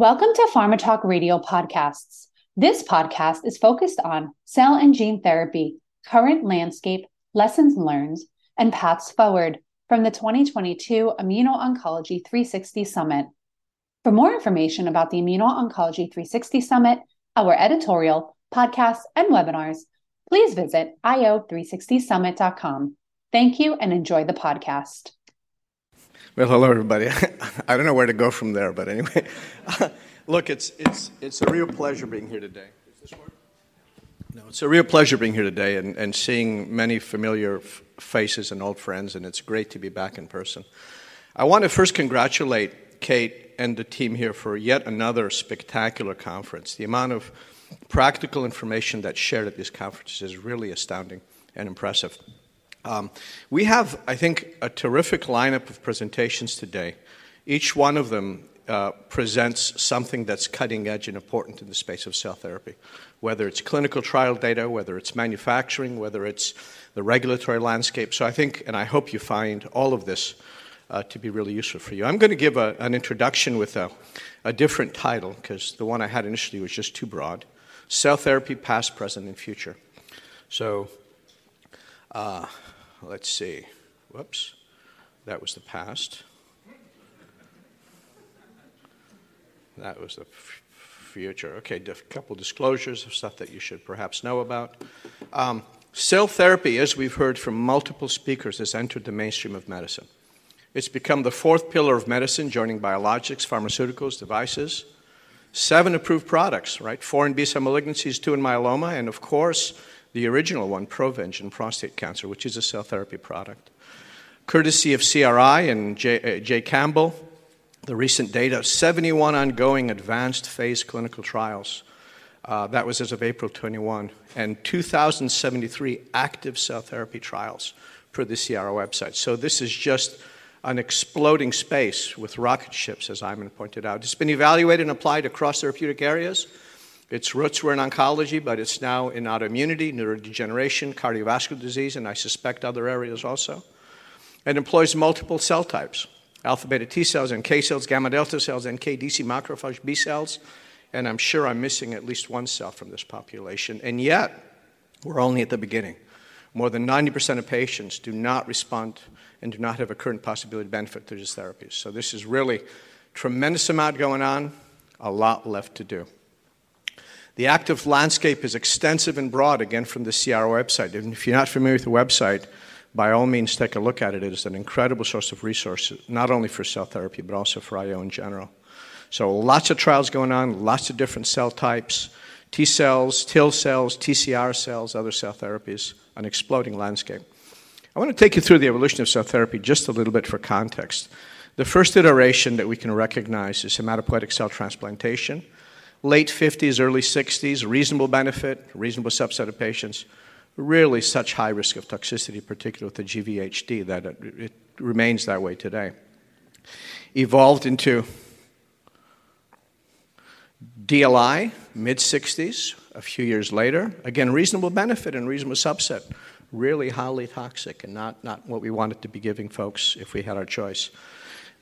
Welcome to Pharma Talk Radio Podcasts. This podcast is focused on cell and gene therapy, current landscape, lessons learned, and paths forward from the 2022 Immuno-Oncology 360 Summit. For more information about the Immuno-Oncology 360 Summit, our editorial, podcasts, and webinars, please visit io360summit.com. Thank you and enjoy the podcast. Well, hello, everybody. I don't know where to go from there, but anyway. Look, it's, it's, it's a real pleasure being here today. No, it's a real pleasure being here today and, and seeing many familiar f- faces and old friends, and it's great to be back in person. I want to first congratulate Kate and the team here for yet another spectacular conference. The amount of practical information that's shared at these conferences is really astounding and impressive. Um, we have, I think, a terrific lineup of presentations today. Each one of them uh, presents something that's cutting edge and important in the space of cell therapy, whether it's clinical trial data, whether it's manufacturing, whether it's the regulatory landscape. So I think, and I hope you find all of this uh, to be really useful for you. I'm going to give a, an introduction with a, a different title because the one I had initially was just too broad Cell Therapy Past, Present, and Future. So, uh, let's see. Whoops. That was the past. That was the f- future. Okay, a couple disclosures of stuff that you should perhaps know about. Um, cell therapy, as we've heard from multiple speakers, has entered the mainstream of medicine. It's become the fourth pillar of medicine, joining biologics, pharmaceuticals, devices. Seven approved products, right? Four in B cell malignancies, two in myeloma, and of course, the original one, Provenge, in prostate cancer, which is a cell therapy product. Courtesy of CRI and uh, Jay Campbell, the recent data 71 ongoing advanced phase clinical trials. Uh, that was as of April 21, and 2,073 active cell therapy trials per the CRO website. So this is just an exploding space with rocket ships, as Iman pointed out. It's been evaluated and applied across therapeutic areas. Its roots were in oncology, but it's now in autoimmunity, neurodegeneration, cardiovascular disease, and I suspect other areas also. It employs multiple cell types alpha beta T cells, NK cells, gamma delta cells, NK, DC macrophage B cells, and I'm sure I'm missing at least one cell from this population. And yet, we're only at the beginning. More than 90% of patients do not respond and do not have a current possibility to benefit through these therapies. So this is really tremendous amount going on, a lot left to do. The active landscape is extensive and broad, again, from the CRO website. And if you're not familiar with the website, by all means, take a look at it. It is an incredible source of resources, not only for cell therapy, but also for IO in general. So, lots of trials going on, lots of different cell types T cells, TIL cells, TCR cells, other cell therapies, an exploding landscape. I want to take you through the evolution of cell therapy just a little bit for context. The first iteration that we can recognize is hematopoietic cell transplantation late 50s, early 60s, reasonable benefit, reasonable subset of patients, really such high risk of toxicity, particularly with the GVHD, that it, it remains that way today. Evolved into DLI, mid 60s, a few years later. Again, reasonable benefit and reasonable subset. Really highly toxic and not, not what we wanted to be giving folks if we had our choice.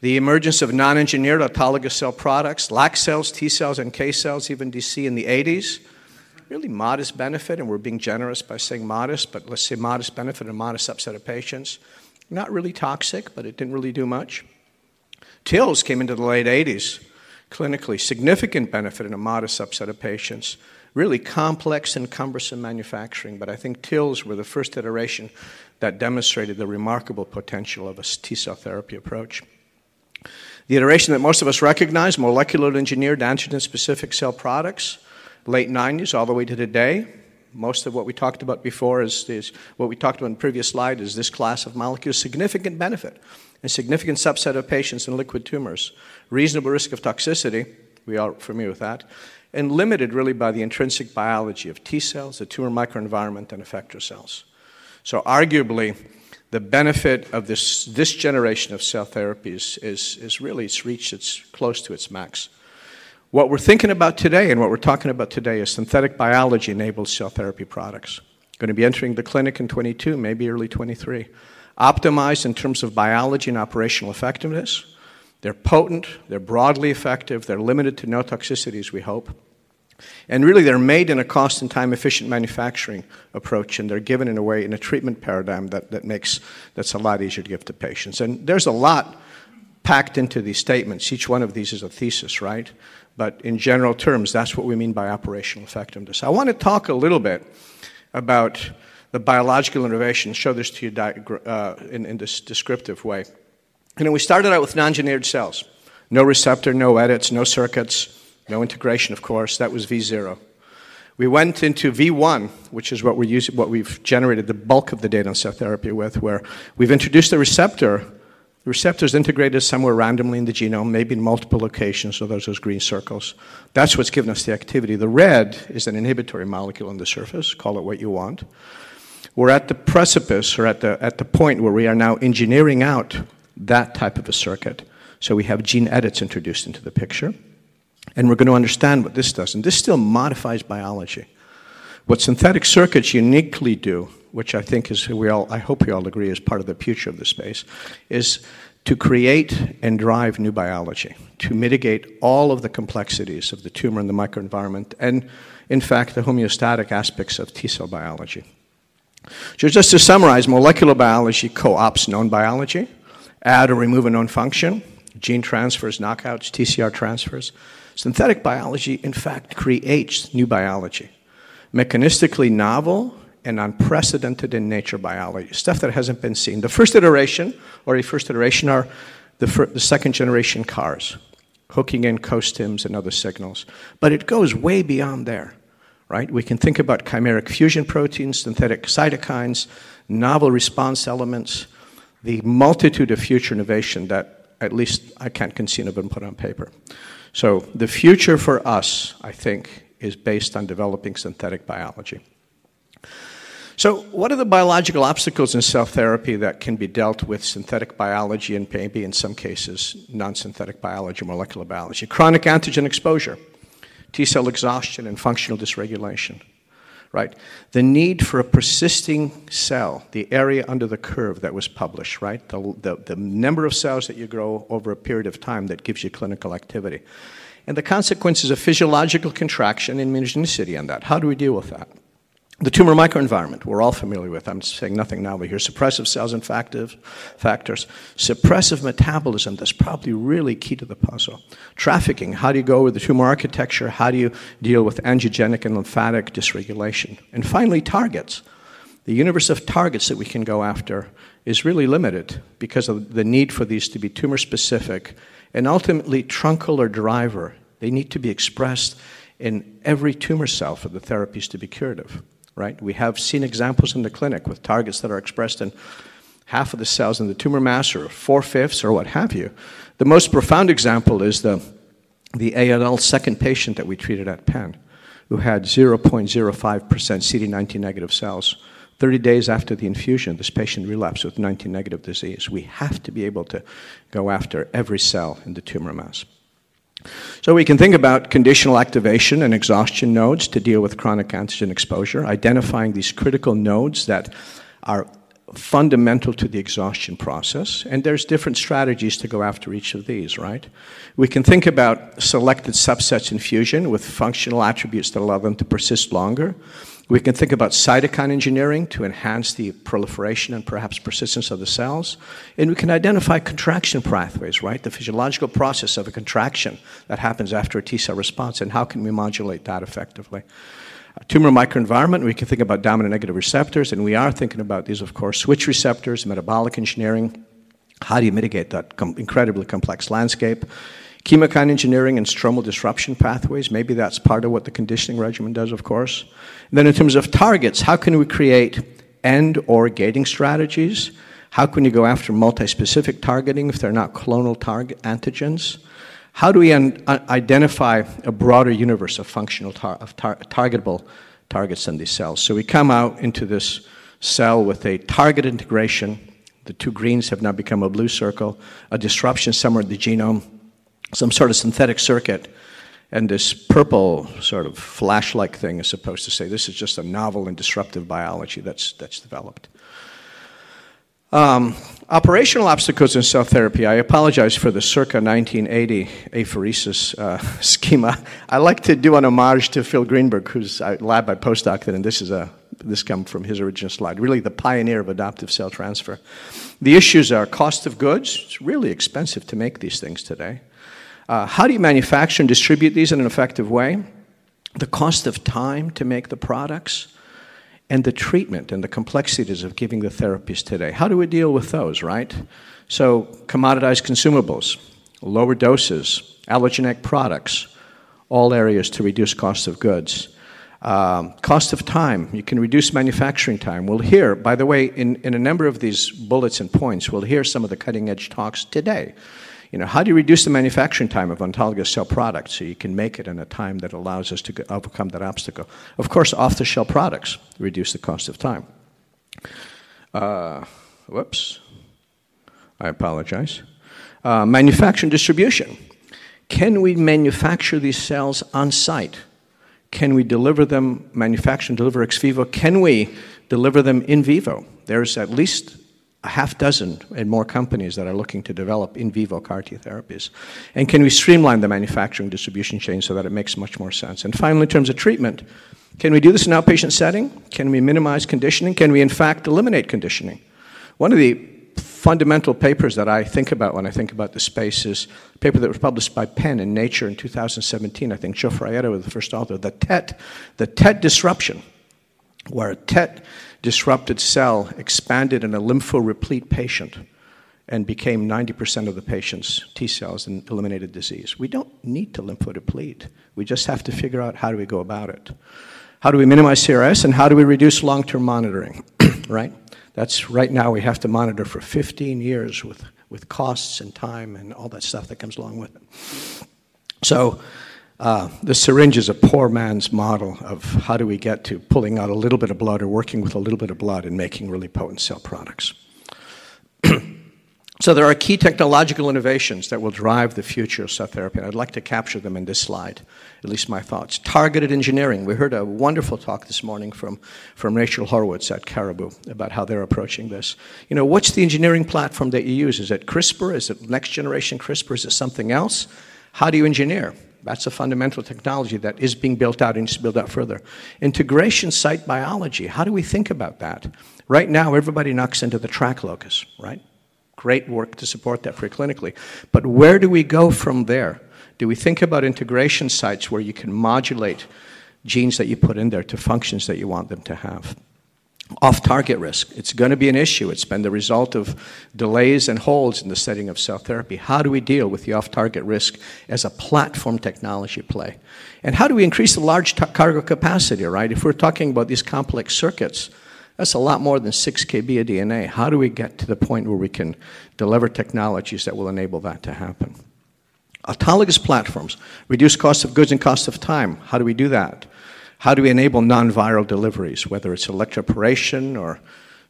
The emergence of non engineered autologous cell products, LAC cells, T cells, and K cells, even DC in the 80s. Really modest benefit, and we're being generous by saying modest, but let's say modest benefit in a modest subset of patients. Not really toxic, but it didn't really do much. TILs came into the late 80s, clinically, significant benefit in a modest subset of patients. Really complex and cumbersome manufacturing, but I think TILs were the first iteration that demonstrated the remarkable potential of a T cell therapy approach. The iteration that most of us recognize, molecular engineered antigen specific cell products, late 90s all the way to today. Most of what we talked about before is, is what we talked about in the previous slide is this class of molecules, significant benefit, a significant subset of patients in liquid tumors, reasonable risk of toxicity, we are familiar with that, and limited really by the intrinsic biology of T cells, the tumor microenvironment, and effector cells. So, arguably, the benefit of this, this generation of cell therapies is, is really it's reached its close to its max. What we're thinking about today and what we're talking about today is synthetic biology enabled cell therapy products. Going to be entering the clinic in 22, maybe early 23. Optimized in terms of biology and operational effectiveness, They're potent, they're broadly effective, they're limited to no toxicities, we hope. And really, they're made in a cost and time efficient manufacturing approach, and they're given in a way in a treatment paradigm that, that makes that's a lot easier to give to patients. And there's a lot packed into these statements. Each one of these is a thesis, right? But in general terms, that's what we mean by operational effectiveness. I want to talk a little bit about the biological innovation, show this to you uh, in, in this descriptive way. You know, we started out with non engineered cells. No receptor, no edits, no circuits, no integration, of course. That was V0. We went into V1, which is what, we're using, what we've generated the bulk of the data on cell therapy with, where we've introduced a receptor. The receptor is integrated somewhere randomly in the genome, maybe in multiple locations, so those those green circles. That's what's given us the activity. The red is an inhibitory molecule on the surface, call it what you want. We're at the precipice, or at the, at the point where we are now engineering out that type of a circuit. So we have gene edits introduced into the picture. And we're going to understand what this does. And this still modifies biology. What synthetic circuits uniquely do, which I think is we all I hope we all agree is part of the future of the space, is to create and drive new biology, to mitigate all of the complexities of the tumor and the microenvironment, and in fact the homeostatic aspects of T cell biology. So just to summarize, molecular biology co-ops known biology, add or remove a known function, gene transfers, knockouts, TCR transfers. Synthetic biology, in fact, creates new biology, mechanistically novel and unprecedented in nature biology, stuff that hasn't been seen. The first iteration, or a first iteration, are the, the second generation CARs, hooking in co-stims and other signals. But it goes way beyond there right? We can think about chimeric fusion proteins, synthetic cytokines, novel response elements, the multitude of future innovation that at least I can't conceive of and put on paper. So the future for us, I think, is based on developing synthetic biology. So, what are the biological obstacles in cell therapy that can be dealt with synthetic biology and maybe in some cases non synthetic biology, molecular biology? Chronic antigen exposure. T cell exhaustion and functional dysregulation. Right? The need for a persisting cell, the area under the curve that was published, right? The, the, the number of cells that you grow over a period of time that gives you clinical activity. And the consequences of physiological contraction and immunogenicity on that. How do we deal with that? The tumor microenvironment, we're all familiar with. I'm saying nothing now, but here suppressive cells and factors. Suppressive metabolism, that's probably really key to the puzzle. Trafficking, how do you go with the tumor architecture? How do you deal with angiogenic and lymphatic dysregulation? And finally, targets. The universe of targets that we can go after is really limited because of the need for these to be tumor specific and ultimately truncal or driver. They need to be expressed in every tumor cell for the therapies to be curative right? We have seen examples in the clinic with targets that are expressed in half of the cells in the tumor mass or four fifths or what have you. The most profound example is the, the ALL second patient that we treated at Penn, who had 0.05% CD19 negative cells. 30 days after the infusion, this patient relapsed with 19 negative disease. We have to be able to go after every cell in the tumor mass. So we can think about conditional activation and exhaustion nodes to deal with chronic antigen exposure, identifying these critical nodes that are fundamental to the exhaustion process, and there's different strategies to go after each of these, right? We can think about selected subsets in fusion with functional attributes that allow them to persist longer. We can think about cytokine engineering to enhance the proliferation and perhaps persistence of the cells. And we can identify contraction pathways, right? The physiological process of a contraction that happens after a T cell response, and how can we modulate that effectively? A tumor microenvironment, we can think about dominant negative receptors, and we are thinking about these, of course, switch receptors, metabolic engineering. How do you mitigate that com- incredibly complex landscape? Chemokine engineering and stromal disruption pathways, maybe that's part of what the conditioning regimen does, of course. And then in terms of targets, how can we create end or gating strategies? How can you go after multi-specific targeting if they're not clonal target antigens? How do we identify a broader universe of functional tar- of tar- targetable targets in these cells? So we come out into this cell with a target integration. The two greens have now become a blue circle, a disruption somewhere in the genome, some sort of synthetic circuit. And this purple sort of flash like thing is supposed to say this is just a novel and disruptive biology that's, that's developed. Um, operational obstacles in cell therapy. I apologize for the circa 1980 apheresis uh, schema. I like to do an homage to Phil Greenberg, who's a lab I postdocted, and this is a this comes from his original slide. Really, the pioneer of adoptive cell transfer. The issues are cost of goods. It's really expensive to make these things today. Uh, how do you manufacture and distribute these in an effective way? The cost of time to make the products and the treatment and the complexities of giving the therapies today. How do we deal with those, right? So, commoditized consumables, lower doses, allogeneic products, all areas to reduce cost of goods. Um, cost of time, you can reduce manufacturing time. We'll hear, by the way, in, in a number of these bullets and points, we'll hear some of the cutting edge talks today. You know, how do you reduce the manufacturing time of autologous cell products so you can make it in a time that allows us to overcome that obstacle? Of course, off the shelf products reduce the cost of time. Uh, whoops. I apologize. Uh, manufacturing distribution. Can we manufacture these cells on site? Can we deliver them, manufacture and deliver ex vivo? Can we deliver them in vivo? There's at least a half dozen and more companies that are looking to develop in vivo CAR T therapies. And can we streamline the manufacturing distribution chain so that it makes much more sense? And finally, in terms of treatment, can we do this in outpatient setting? Can we minimize conditioning? Can we, in fact, eliminate conditioning? One of the fundamental papers that I think about when I think about the space is a paper that was published by Penn in Nature in 2017. I think Joe Frietta was the first author. The TET, the TET disruption, where a TET disrupted cell expanded in a lymphoreplete patient and became 90% of the patient's T cells and eliminated disease. We don't need to lymphodeplete. We just have to figure out how do we go about it. How do we minimize CRS and how do we reduce long term monitoring, right? That's right now we have to monitor for 15 years with, with costs and time and all that stuff that comes along with it. So uh, the syringe is a poor man's model of how do we get to pulling out a little bit of blood or working with a little bit of blood and making really potent cell products. So there are key technological innovations that will drive the future of cell therapy, and I'd like to capture them in this slide, at least my thoughts. Targeted engineering. We heard a wonderful talk this morning from, from Rachel Horowitz at Caribou about how they're approaching this. You know, what's the engineering platform that you use? Is it CRISPR? Is it next generation CRISPR? Is it something else? How do you engineer? That's a fundamental technology that is being built out and needs to build out further. Integration site biology. How do we think about that? Right now, everybody knocks into the track locus, right? Great work to support that preclinically. But where do we go from there? Do we think about integration sites where you can modulate genes that you put in there to functions that you want them to have? Off target risk. It's going to be an issue. It's been the result of delays and holds in the setting of cell therapy. How do we deal with the off target risk as a platform technology play? And how do we increase the large t- cargo capacity, right? If we're talking about these complex circuits, that's a lot more than 6 kb of DNA. How do we get to the point where we can deliver technologies that will enable that to happen? Autologous platforms reduce cost of goods and cost of time. How do we do that? How do we enable non viral deliveries, whether it's electroporation or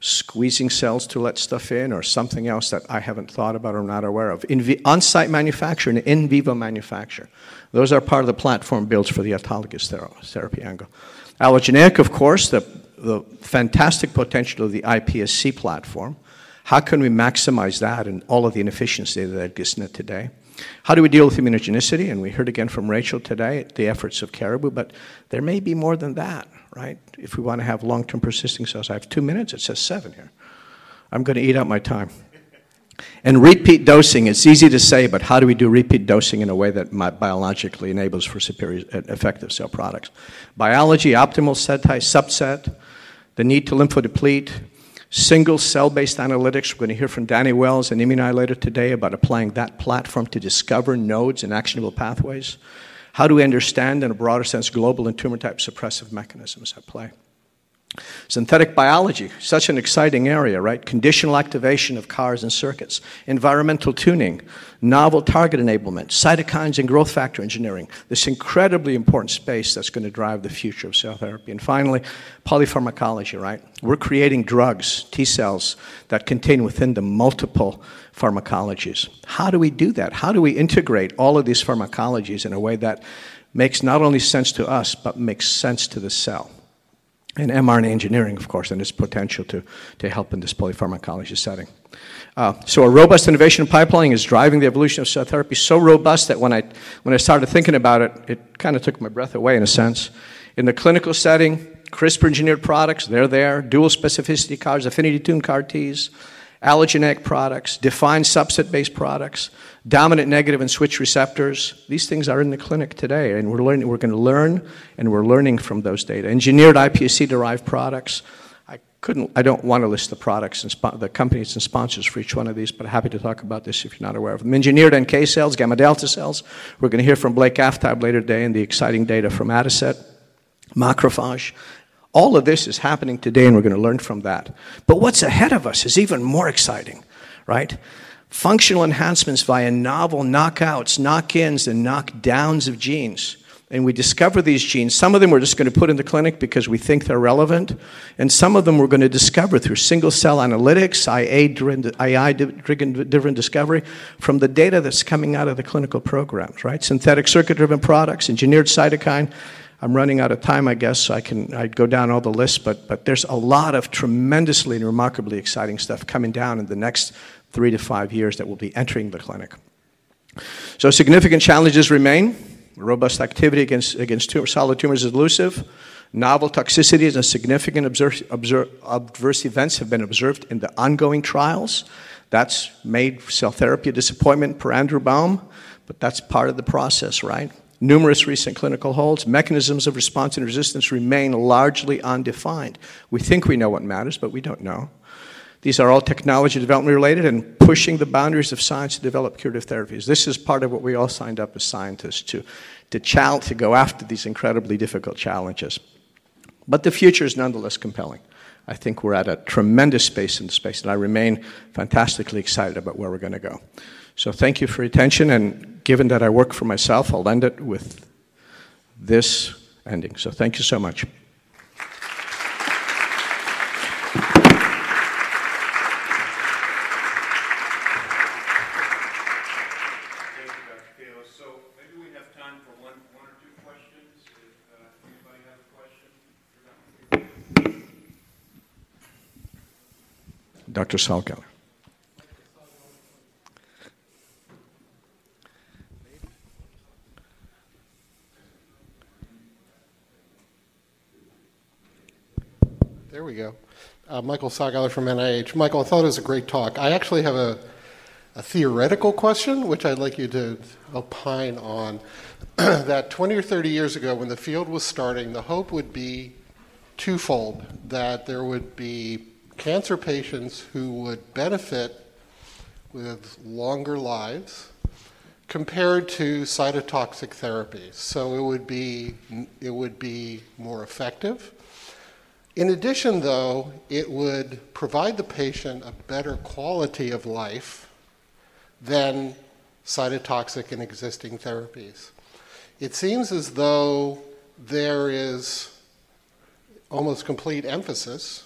squeezing cells to let stuff in or something else that I haven't thought about or not aware of? On site manufacture and in vivo manufacture. Those are part of the platform builds for the autologous therapy angle. Allogeneic, of course, the the fantastic potential of the iPSC platform. How can we maximize that and all of the inefficiency that exists in it today? How do we deal with immunogenicity? And we heard again from Rachel today the efforts of Caribou, but there may be more than that, right? If we want to have long term persisting cells. I have two minutes, it says seven here. I'm going to eat up my time. And repeat dosing, it's easy to say, but how do we do repeat dosing in a way that biologically enables for superior effective cell products? Biology, optimal set subset, the need to lymphodeplete, single cell based analytics. We're going to hear from Danny Wells and Immunai later today about applying that platform to discover nodes and actionable pathways. How do we understand, in a broader sense, global and tumor type suppressive mechanisms at play? Synthetic biology, such an exciting area, right? Conditional activation of CARs and circuits, environmental tuning, novel target enablement, cytokines and growth factor engineering, this incredibly important space that's going to drive the future of cell therapy. And finally, polypharmacology, right? We're creating drugs, T cells, that contain within them multiple pharmacologies. How do we do that? How do we integrate all of these pharmacologies in a way that makes not only sense to us, but makes sense to the cell? And mRNA engineering, of course, and its potential to, to help in this polypharmacology setting. Uh, so a robust innovation pipeline is driving the evolution of cell therapy so robust that when I, when I started thinking about it, it kind of took my breath away in a sense. In the clinical setting, CRISPR engineered products, they're there, dual specificity CARs, affinity tuned CAR Ts, allogeneic products, defined subset based products, dominant negative and switch receptors. These things are in the clinic today, and we're, learning, we're going to learn and we're learning from those data. Engineered iPSC derived products. I, couldn't, I don't want to list the products and spo- the companies and sponsors for each one of these, but happy to talk about this if you're not aware of them. Engineered NK cells, gamma delta cells. We're going to hear from Blake Aftab later today and the exciting data from Adicet. Macrophage, all of this is happening today, and we're going to learn from that. But what's ahead of us is even more exciting, right? Functional enhancements via novel knockouts, knock ins, and knockdowns of genes. And we discover these genes. Some of them we're just going to put in the clinic because we think they're relevant. And some of them we're going to discover through single cell analytics, IA, driven discovery, from the data that's coming out of the clinical programs, right? Synthetic circuit driven products, engineered cytokine. I'm running out of time, I guess, so I can I'd go down all the lists, but, but there's a lot of tremendously and remarkably exciting stuff coming down in the next three to five years that will be entering the clinic. So significant challenges remain. Robust activity against, against tumor, solid tumors is elusive. Novel toxicities and significant observe, observe, adverse events have been observed in the ongoing trials. That's made cell therapy a disappointment per Andrew Baum, but that's part of the process, right? Numerous recent clinical holds, mechanisms of response and resistance remain largely undefined. We think we know what matters, but we don't know. These are all technology development related and pushing the boundaries of science to develop curative therapies. This is part of what we all signed up as scientists to, to, challenge, to go after these incredibly difficult challenges. But the future is nonetheless compelling. I think we're at a tremendous space in the space, and I remain fantastically excited about where we're going to go. So thank you for your attention, and given that I work for myself, I'll end it with this ending. So thank you so much. Thank you, Dr. Uh, Salgeller. There we go. Uh, Michael Salgeller from NIH. Michael, I thought it was a great talk. I actually have a, a theoretical question, which I'd like you to opine on. that 20 or 30 years ago, when the field was starting, the hope would be twofold that there would be cancer patients who would benefit with longer lives compared to cytotoxic therapies. So it would be, it would be more effective. In addition, though, it would provide the patient a better quality of life than cytotoxic and existing therapies. It seems as though there is almost complete emphasis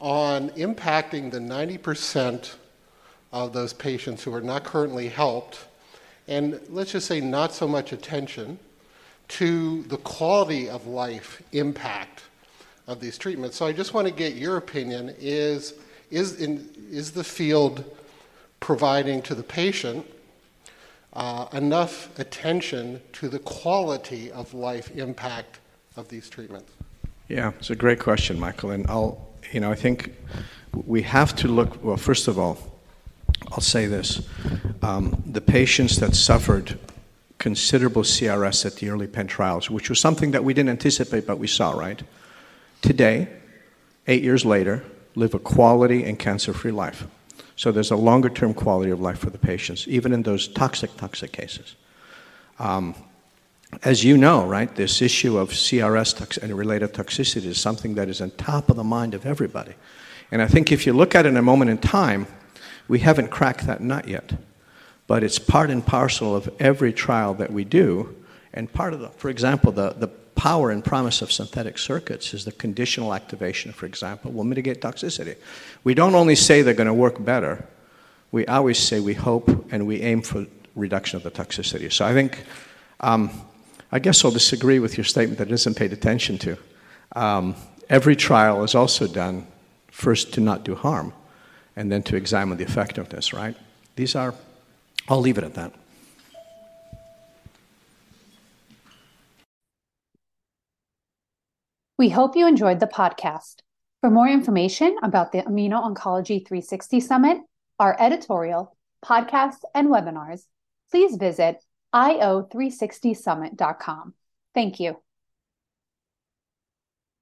on impacting the 90% of those patients who are not currently helped, and let's just say not so much attention to the quality of life impact of these treatments. So I just want to get your opinion is, is, in, is the field providing to the patient uh, enough attention to the quality of life impact of these treatments? Yeah, it's a great question, Michael, and I'll you know, I think we have to look, well, first of all, I'll say this. Um, the patients that suffered considerable CRS at the early pen trials, which was something that we didn't anticipate but we saw, right? Today, eight years later, live a quality and cancer free life. So there's a longer term quality of life for the patients, even in those toxic, toxic cases. Um, as you know, right, this issue of CRS and related toxicity is something that is on top of the mind of everybody. And I think if you look at it in a moment in time, we haven't cracked that nut yet. But it's part and parcel of every trial that we do. And part of the, for example, the, the power and promise of synthetic circuits is the conditional activation, for example, will mitigate toxicity. We don't only say they're going to work better, we always say we hope and we aim for reduction of the toxicity. So I think um, I guess I'll disagree with your statement that it isn't paid attention to. Um, every trial is also done first to not do harm and then to examine the effectiveness, right? These are, I'll leave it at that. We hope you enjoyed the podcast. For more information about the Immuno-Oncology 360 Summit, our editorial, podcasts, and webinars, please visit io360summit.com. Thank you.